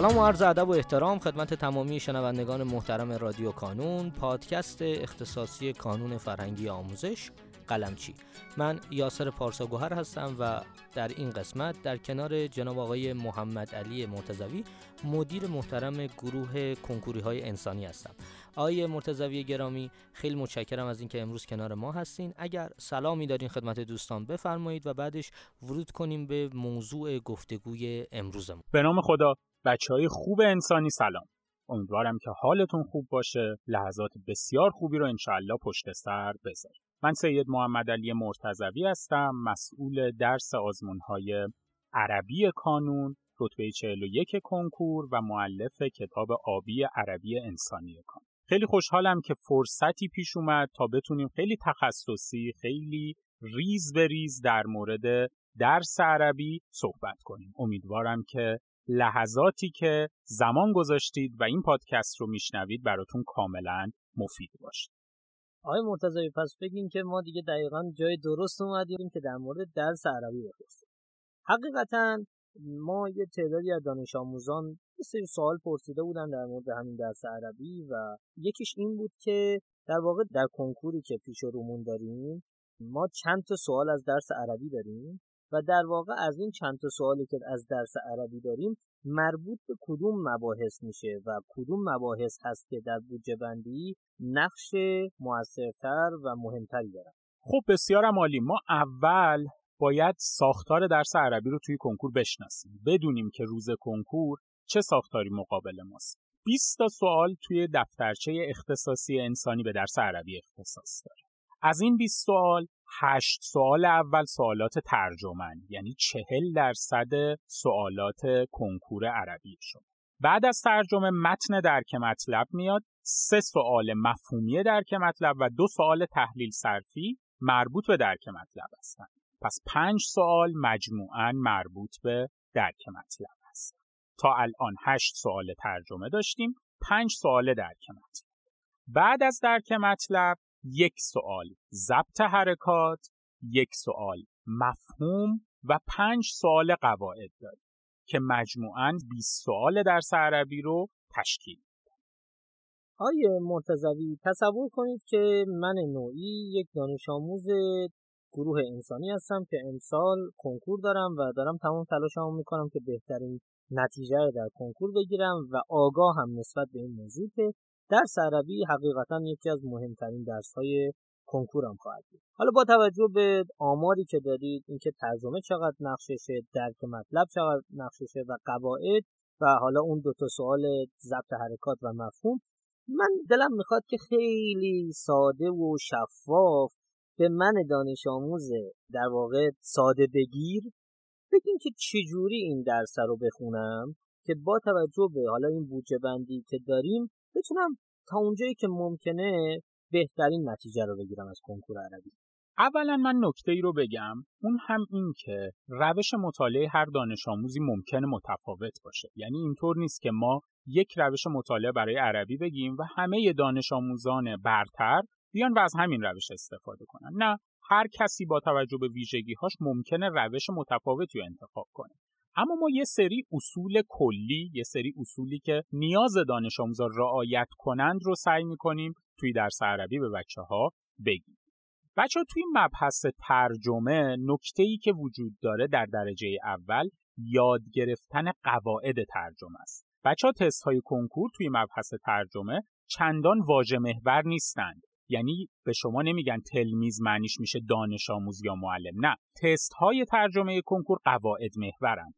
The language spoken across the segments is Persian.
سلام و عرض ادب و احترام خدمت تمامی شنوندگان محترم رادیو کانون پادکست اختصاصی کانون فرهنگی آموزش قلمچی. من یاسر پارساگوهر هستم و در این قسمت در کنار جناب آقای محمد علی مرتزوی مدیر محترم گروه کنکوری های انسانی هستم. آقای مرتزوی گرامی خیلی متشکرم از اینکه امروز کنار ما هستین. اگر سلامی دارین خدمت دوستان بفرمایید و بعدش ورود کنیم به موضوع گفتگوی امروزمون. به نام خدا. بچه های خوب انسانی سلام. امیدوارم که حالتون خوب باشه. لحظات بسیار خوبی رو انشاءالله پشت سر بذارید من سید محمد علی مرتضوی هستم مسئول درس های عربی کانون رتبه 41 کنکور و معلف کتاب آبی عربی انسانی کانون. خیلی خوشحالم که فرصتی پیش اومد تا بتونیم خیلی تخصصی خیلی ریز به ریز در مورد درس عربی صحبت کنیم. امیدوارم که لحظاتی که زمان گذاشتید و این پادکست رو میشنوید براتون کاملا مفید باشه. آقای مرتضوی پس بگین که ما دیگه دقیقا جای درست اومدیم که در مورد درس عربی بپرسیم. حقیقتا ما یه تعدادی از دانش آموزان یه سری سوال پرسیده بودن در مورد همین درس عربی و یکیش این بود که در واقع در کنکوری که پیش رومون داریم ما چند تا سوال از درس عربی داریم. و در واقع از این چند تا سوالی که از درس عربی داریم مربوط به کدوم مباحث میشه و کدوم مباحث هست که در بودجه بندی نقش موثرتر و مهمتری دارن؟ خب بسیارم عالی. ما اول باید ساختار درس عربی رو توی کنکور بشناسیم بدونیم که روز کنکور چه ساختاری مقابل ماست. 20 تا سوال توی دفترچه اختصاصی انسانی به درس عربی اختصاص داره. از این 20 سوال هشت سوال اول سوالات ترجمن یعنی چهل درصد سوالات کنکور عربی شما. بعد از ترجمه متن درک مطلب میاد سه سوال مفهومی درک مطلب و دو سوال تحلیل صرفی مربوط به درک مطلب هستند پس پنج سوال مجموعاً مربوط به درک مطلب هست تا الان هشت سوال ترجمه داشتیم پنج سوال درک مطلب. بعد از درک مطلب یک سوال. ضبط حرکات یک سوال. مفهوم و پنج سوال قواعد داریم که مجموعاً 20 سوال درس عربی رو تشکیل آیه مرتضوی تصور کنید که من نوعی یک دانش آموز گروه انسانی هستم که امسال کنکور دارم و دارم تمام تلاشمو می‌کنم که بهترین نتیجه رو در کنکور بگیرم و آگاه هم نسبت به این موضوع که درس عربی حقیقتا یکی از مهمترین درس های کنکورم خواهد بود. حالا با توجه به آماری که دارید اینکه ترجمه چقدر نقششه درک مطلب چقدر نقششه و قواعد و حالا اون دو تا سوال ضبط حرکات و مفهوم من دلم می‌خواد که خیلی ساده و شفاف به من دانش آموز در واقع ساده بگیر بگین که چجوری این درس رو بخونم که با توجه به حالا این بودجه بندی که داریم بتونم تا اونجایی که ممکنه بهترین نتیجه رو بگیرم از کنکور عربی. اولا من نکته ای رو بگم اون هم این که روش مطالعه هر دانش آموزی ممکنه متفاوت باشه. یعنی اینطور نیست که ما یک روش مطالعه برای عربی بگیم و همه دانش آموزان برتر بیان و از همین روش استفاده کنن. نه هر کسی با توجه به ویژگیهاش ممکنه روش متفاوتی رو انتخاب کنه. اما ما یه سری اصول کلی یه سری اصولی که نیاز دانش آموزا رعایت کنند رو سعی می‌کنیم توی درس عربی به بچه ها بگیم. بچه ها توی مبحث ترجمه نکته ای که وجود داره در درجه اول یاد گرفتن قواعد ترجمه است. بچه ها تست های کنکور توی مبحث ترجمه چندان واژه محور نیستند. یعنی به شما نمیگن تلمیز معنیش میشه دانش آموز یا معلم نه. تست های ترجمه کنکور قواعد محورند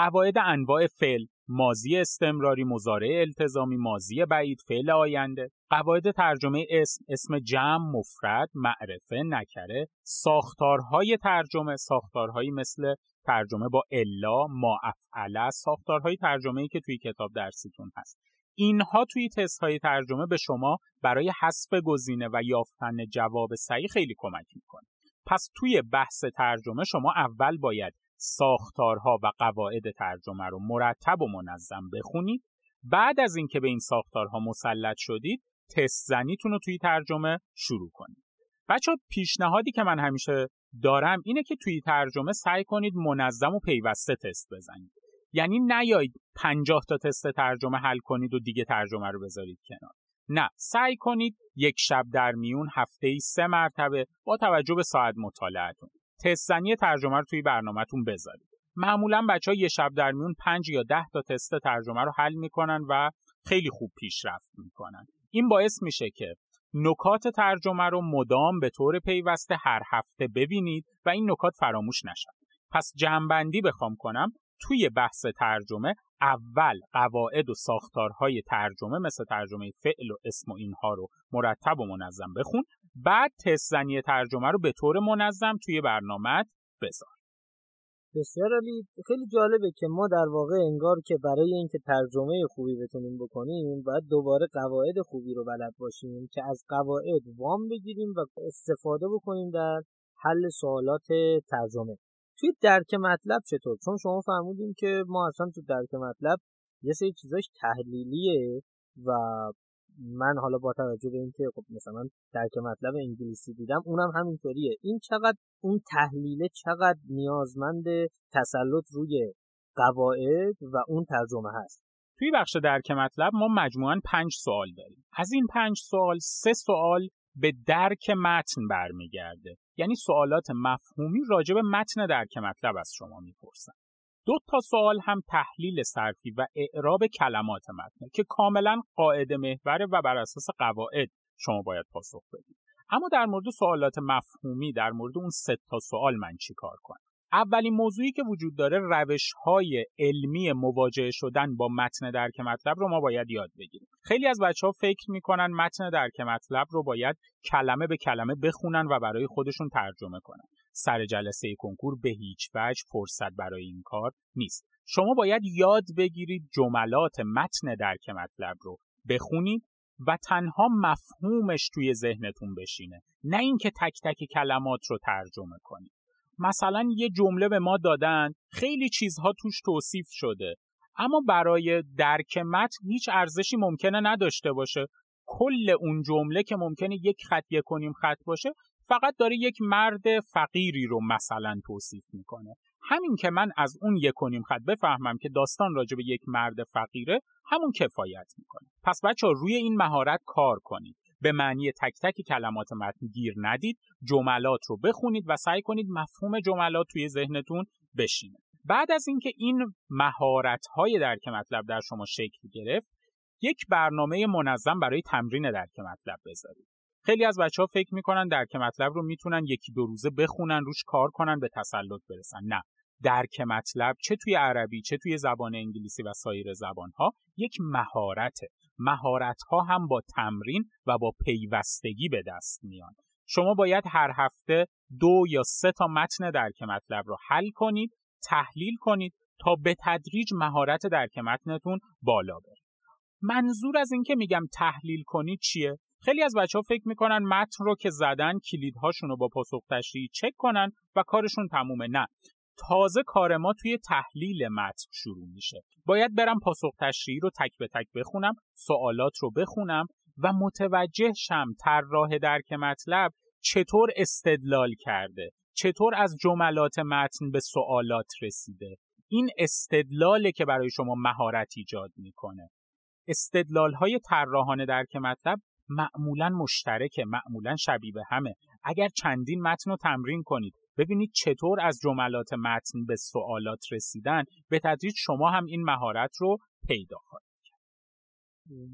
قواعد انواع فعل مازی استمراری مزارع التزامی مازی بعید فعل آینده. قواعد ترجمه اسم اسم جمع مفرد معرفه نکره. ساختارهای ترجمه ساختارهایی مثل ترجمه با الا ما افعله ساختارهای ترجمه ای که توی کتاب درسیتون هست. اینها توی تست های ترجمه به شما برای حذف گزینه و یافتن جواب صحیح خیلی کمک می‌کنه. پس توی بحث ترجمه شما اول باید ساختارها و قواعد ترجمه رو مرتب و منظم بخونید. بعد از اینکه به این ساختارها مسلط شدید تست زنیتون رو توی ترجمه شروع کنید. بچه پیشنهادی که من همیشه دارم اینه که توی ترجمه سعی کنید منظم و پیوسته تست بزنید. یعنی نیایید 50 تا تست ترجمه حل کنید و دیگه ترجمه رو بذارید کنار. نه سعی کنید یک شب در میون هفته ای سه مرتبه با توجه به ساعت مطالعتون تست زنی ترجمه رو توی برنامهتون بذارید. معمولا بچه ها یه شب در میون پنج یا ده تا تست ترجمه رو حل می‌کنن و خیلی خوب پیشرفت می‌کنن. این باعث میشه که نکات ترجمه رو مدام به طور پیوسته هر هفته ببینید و این نکات فراموش نشن. پس جمعبندی بخوام کنم توی بحث ترجمه اول قواعد و ساختارهای ترجمه مثل ترجمه فعل و اسم و اینها رو مرتب و منظم بخون بعد تست زنی ترجمه رو به طور منظم توی برنامه بذار. بسیار علی خیلی جالبه که ما در واقع انگار که برای اینکه ترجمه خوبی بتونیم بکنیم باید دوباره قواعد خوبی رو بلد باشیم که از قواعد وام بگیریم و استفاده بکنیم در حل سوالات ترجمه. توی درک مطلب چطور؟ چون شما فرمودین که ما اصلا تو درک مطلب یه سری چیزاش تحلیلیه و من حالا با توجه به اینکه خب مثلا درک مطلب انگلیسی دیدم اونم همینطوریه. این چقدر اون تحلیله چقدر نیازمند تسلط روی قواعد و اون ترجمه هست. توی بخش درک مطلب ما مجموعا پنج سوال داریم. از این پنج سوال سه سوال به درک متن برمیگرده. یعنی سوالات مفهومی راجع به متن درک مطلب از شما می‌پرسن. دو تا سوال هم تحلیل صرفی و اعراب کلمات متن که کاملا قاعده محوره و بر اساس قواعد شما باید پاسخ بدید. اما در مورد سوالات مفهومی در مورد اون سه تا سوال من چی کار کنم؟ اولین موضوعی که وجود داره روش های علمی مواجهه شدن با متن درک مطلب رو ما باید یاد بگیریم. خیلی از بچه ها فکر می‌کنن متن درک مطلب رو باید کلمه به کلمه بخونن و برای خودشون ترجمه کنن. سر جلسه کنکور به هیچ وجه فرصت برای این کار نیست. شما باید یاد بگیرید جملات متن درک مطلب رو بخونید و تنها مفهومش توی ذهنتون بشینه نه اینکه تک تک کلمات رو ترجمه کنید. مثلا یه جمله به ما دادن خیلی چیزها توش توصیف شده اما برای درک متن هیچ ارزشی ممکنه نداشته باشه. کل اون جمله که ممکنه یک خط یک کنیم خط باشه فقط داره یک مرد فقیری رو مثلا توصیف می‌کنه. همین که من از اون یک کنیم خط بفهمم که داستان راجع به یک مرد فقیره همون کفایت می‌کنه. پس بچه ها روی این مهارت کار کنید. به معنی تک تک کلمات متن گیر ندید جملات رو بخونید و سعی کنید مفهوم جملات توی ذهنتون بشینه. بعد از اینکه این مهارت های درک مطلب در شما شکل گرفت یک برنامه منظم برای تمرین درک مطلب بذارید. خیلی از بچه ها فکر می‌کنن درک مطلب رو می‌تونن یکی دو روزه بخونن روش کار کنن به تسلط برسن. نه. درک مطلب چه توی عربی چه توی زبان انگلیسی و سایر زبان ها یک مهارته. مهارت ها هم با تمرین و با پیوستگی به دست میان. شما باید هر هفته دو یا سه تا متن درک مطلب رو حل کنید تحلیل کنید تا به تدریج مهارت درک متنتون بالا بره. منظور از اینکه میگم تحلیل کنید چیه؟ خیلی از بچه ها فکر می‌کنن متن رو که زدن کلیدهاشون رو با پاسخ تشریحی چک کنن و کارشون تمومه. نه. تازه کار ما توی تحلیل متن شروع میشه. باید برم پاسخ تشریحی رو تک به تک بخونم سوالات رو بخونم و متوجه شم طراح درک مطلب چطور استدلال کرده چطور از جملات متن به سوالات رسیده. این استدلاله که برای شما مهارت ایجاد می‌کنه. استدلال های طراحانه درک مطلب معمولا مشترکه معمولا شبیه به همه. اگر چندین متن رو تمرین کنید ببینید چطور از جملات متن به سوالات رسیدن به تدریج شما هم این مهارت رو پیدا خواهید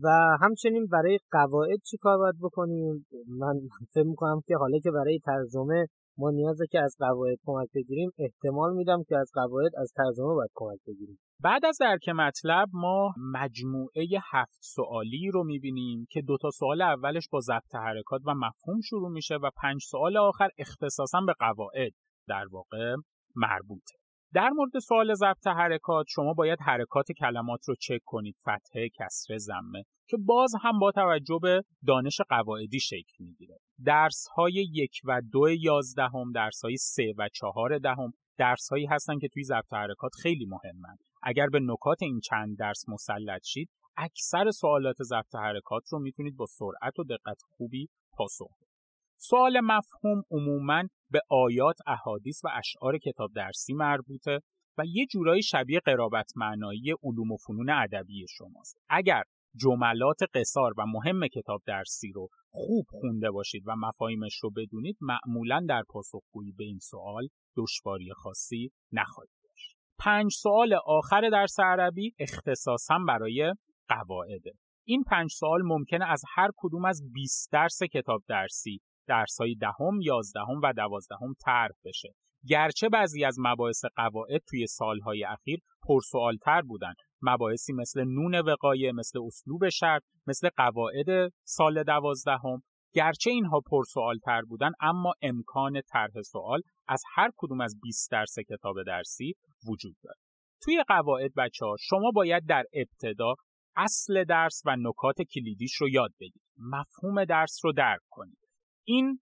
و همچنین برای قواعد چی کار باید بکنیم؟ من فکر می‌کنم که حالا که برای ترجمه ما نیازه که از قواعد کمک بگیریم احتمال میدم که از قواعد از ترجمه باید کمک بگیریم. بعد از درک مطلب ما مجموعه هفت سوالی رو می‌بینیم که دو تا سوال اولش با ضبط حرکات و مفهوم شروع میشه و پنج سوال آخر اختصاصا به قواعد در واقع مربوطه. در مورد سوال ضبط حرکات شما باید حرکات کلمات رو چک کنید فتحه کسره زمه که باز هم با توجه به دانش قواعدی شکل می‌گیره. درس های یک و دو یازدهم درس های سه و چهار دهم درس هایی هستن که توی ضبط حرکات خیلی مهمن. اگر به نکات این چند درس مسلط شید اکثر سوالات ضبط حرکات رو می‌تونید با سرعت و دقت خوبی پاسخ بدید. سوال مفهوم عموما به آیات، احادیث و اشعار کتاب درسی مربوطه و یه جورایی شبیه قرابت معنایی علوم و فنون ادبی شماست. اگر جملات قصار و مهم کتاب درسی رو خوب خونده باشید و مفاهیمش رو بدونید معمولا در پاسخگویی به این سوال دشواری خاصی نخواهید داشت. پنج سوال آخر درس عربی اختصاصا برای قواعده. این پنج سوال ممکنه از هر کدوم از 20 درس کتاب درسی درس های دهم، یازدهم و دوازدهم طرح بشه. گرچه بعضی از مباحث قواعد توی سالهای اخیر پرسوالتر بودن مباحثی مثل نون وقایه مثل اسلوب شرط مثل قواعد سال دوازدهم. گرچه اینها پرسوالتر بودن اما امکان طرح سوال از هر کدوم از 20 درس کتاب درسی وجود داره توی قواعد بچه ها شما باید در ابتدا اصل درس و نکات کلیدیش رو یاد بگیرید. مفهوم درس رو درک کنید. این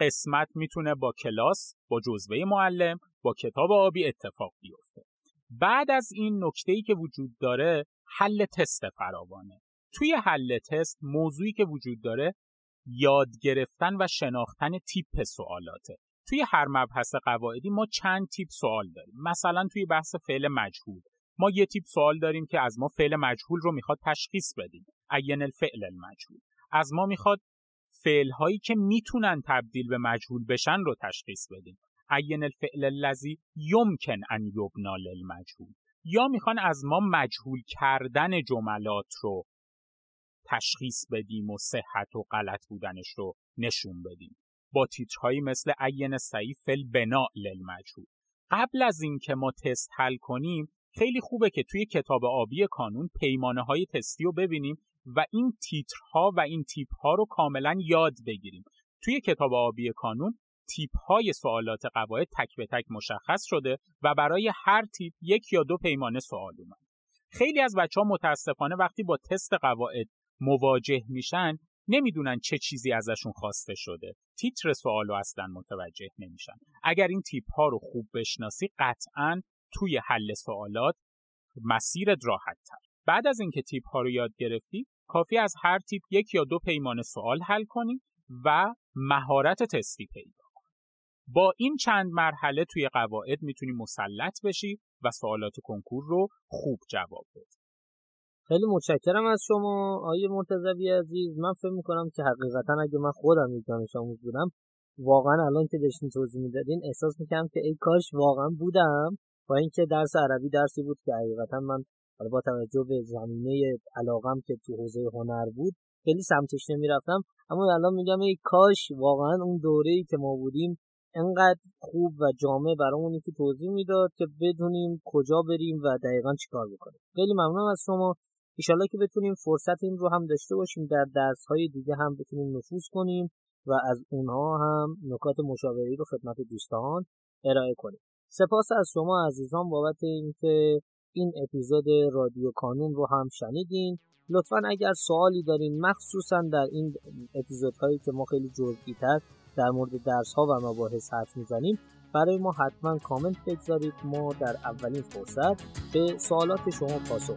قسمت می‌تونه با کلاس با جزوه معلم با کتاب آبی اتفاق بیفته. بعد از این نکته ای که وجود داره حل تست فراوانه. توی حل تست موضوعی که وجود داره یاد گرفتن و شناختن تیپ سوالاته. توی هر مبحث قواعدی ما چند تیپ سوال داریم. مثلا توی بحث فعل مجهول. ما یه تیپ سوال داریم که از ما فعل مجهول رو می‌خواد تشخیص بدیم. عین الفعل المجهول. از ما می‌خواد فعل هایی که می‌تونن تبدیل به مجهول بشن رو تشخیص بدیم. عین الفعل الذی یمکن ان یبنا للمجهول. یا می‌خوان از ما مجهول کردن جملات رو تشخیص بدیم و صحت و غلط بودنش رو نشون بدیم. با تیترهایی مثل عین سعی فل بنا للمجهول. قبل از اینکه ما تست حل کنیم خیلی خوبه که توی کتاب آبی کانون پیمانه های تستی رو ببینیم و این تیترها و این تیپ ها رو کاملا یاد بگیریم توی کتاب آبی کانون تیپ های سوالات قواعد تک به تک مشخص شده و برای هر تیپ یک یا دو پیمانه سوال اومد. خیلی از بچه ها متاسفانه وقتی با تست قواعد مواجه میشن نمی‌دونن چه چیزی ازشون خواسته شده. تیتر سوالو اصلا متوجه نمیشن. اگر این تیپ ها رو خوب بشناسی قطعا توی حل سوالات مسیرت راحت تر. بعد از اینکه تیپ ها رو یاد گرفتی کافی از هر تیپ یک یا دو پیمانه سوال حل کنی و مهارت تستی پیدا با این چند مرحله توی قواعد می‌تونی مسلط بشی و سوالات کنکور رو خوب جواب بدی. خیلی متشکرم از شما آیه مرتضوی عزیز. من فکر می‌کنم که حقیقتا اگه من خودم یک دانش آموز بودم واقعا الان که داشتین توضیح می‌دادین احساس می‌کنم که ای کاش واقعا بودم با اینکه درس عربی درسی بود که حقیقتا من حالا با توجه به زمینه علاقم که تو حوزه هنر بود خیلی سمتش نمی‌رفتم. اما الان میگم ای کاش واقعا اون دوره ای که ما بودیم انقدر خوب و جامع برامون که توضیح می‌داد که بدونیم کجا بریم و دقیقا چیکار بکنیم. خیلی ممنونم از شما. ایشالله که بتونیم فرصت این رو هم داشته باشیم در درس های دیگه هم بتونیم نفوذ کنیم و از اونها هم نکات مشاوری رو خدمت دوستان ارائه کنیم. سپاس از شما عزیزان بابت اینکه این اپیزود رادیو کانون رو هم شنیدین. لطفا اگر سوالی دارین مخصوصا در این اپیزودهایی که ما خیلی جزئی تر در مورد درس ها و مباحث حرف می‌زنیم برای ما حتما کامنت بگذارید. ما در اولین فرصت به سوالات شما پاسخ